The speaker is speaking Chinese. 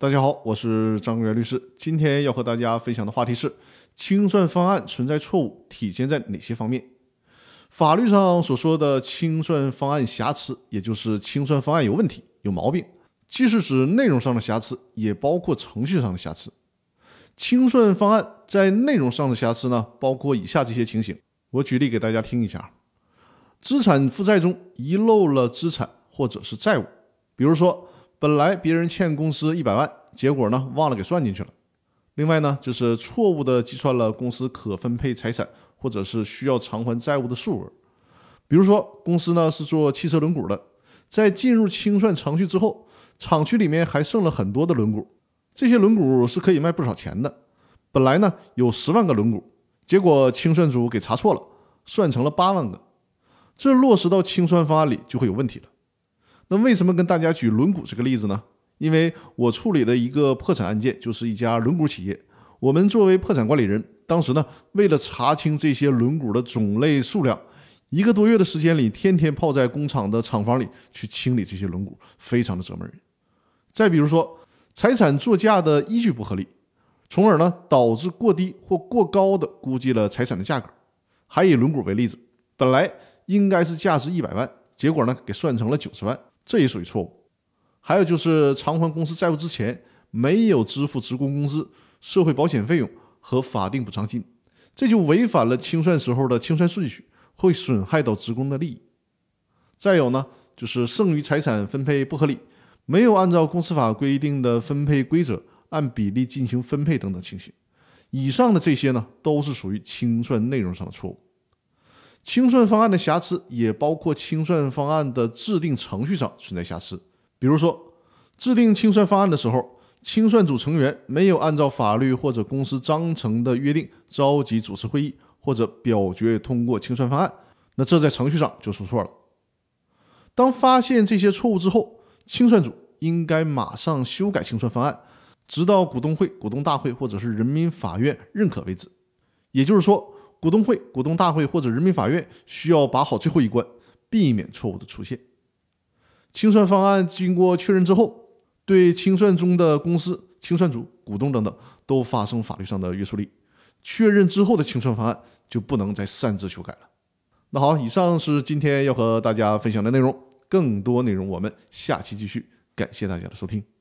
大家好，我是张元律师。今天要和大家分享的话题是：清算方案存在错误，体现在哪些方面？法律上所说的清算方案瑕疵，也就是清算方案有问题、有毛病，既是指内容上的瑕疵，也包括程序上的瑕疵。清算方案在内容上的瑕疵呢，包括以下这些情形。我举例给大家听一下：资产负债中遗漏了资产或者是债务，比如说。本来别人欠公司一百万，结果呢忘了给算进去了。另外呢，就是错误的计算了公司可分配财产或者是需要偿还债务的数额。比如说，公司呢是做汽车轮毂的，在进入清算程序之后，厂区里面还剩了很多的轮毂，这些轮毂是可以卖不少钱的。本来呢有十万个轮毂，结果清算组给查错了，算成了八万个，这落实到清算方案里就会有问题了。那为什么跟大家举轮毂这个例子呢？因为我处理的一个破产案件就是一家轮毂企业。我们作为破产管理人，当时呢，为了查清这些轮毂的种类数量，一个多月的时间里，天天泡在工厂的厂房里去清理这些轮毂，非常的折磨人。再比如说，财产作价的依据不合理，从而呢导致过低或过高的估计了财产的价格。还以轮毂为例子，本来应该是价值一百万，结果呢给算成了九十万。这也属于错误。还有就是偿还公司债务之前没有支付职工工资、社会保险费用和法定补偿金，这就违反了清算时候的清算顺序，会损害到职工的利益。再有呢，就是剩余财产分配不合理，没有按照公司法规定的分配规则按比例进行分配等等情形。以上的这些呢，都是属于清算内容上的错误。清算方案的瑕疵也包括清算方案的制定程序上存在瑕疵，比如说制定清算方案的时候，清算组成员没有按照法律或者公司章程的约定召集主持会议或者表决通过清算方案，那这在程序上就出错了。当发现这些错误之后，清算组应该马上修改清算方案，直到股东会、股东大会或者是人民法院认可为止。也就是说。股东会、股东大会或者人民法院需要把好最后一关，避免错误的出现。清算方案经过确认之后，对清算中的公司、清算组、股东等等都发生法律上的约束力。确认之后的清算方案就不能再擅自修改了。那好，以上是今天要和大家分享的内容，更多内容我们下期继续。感谢大家的收听。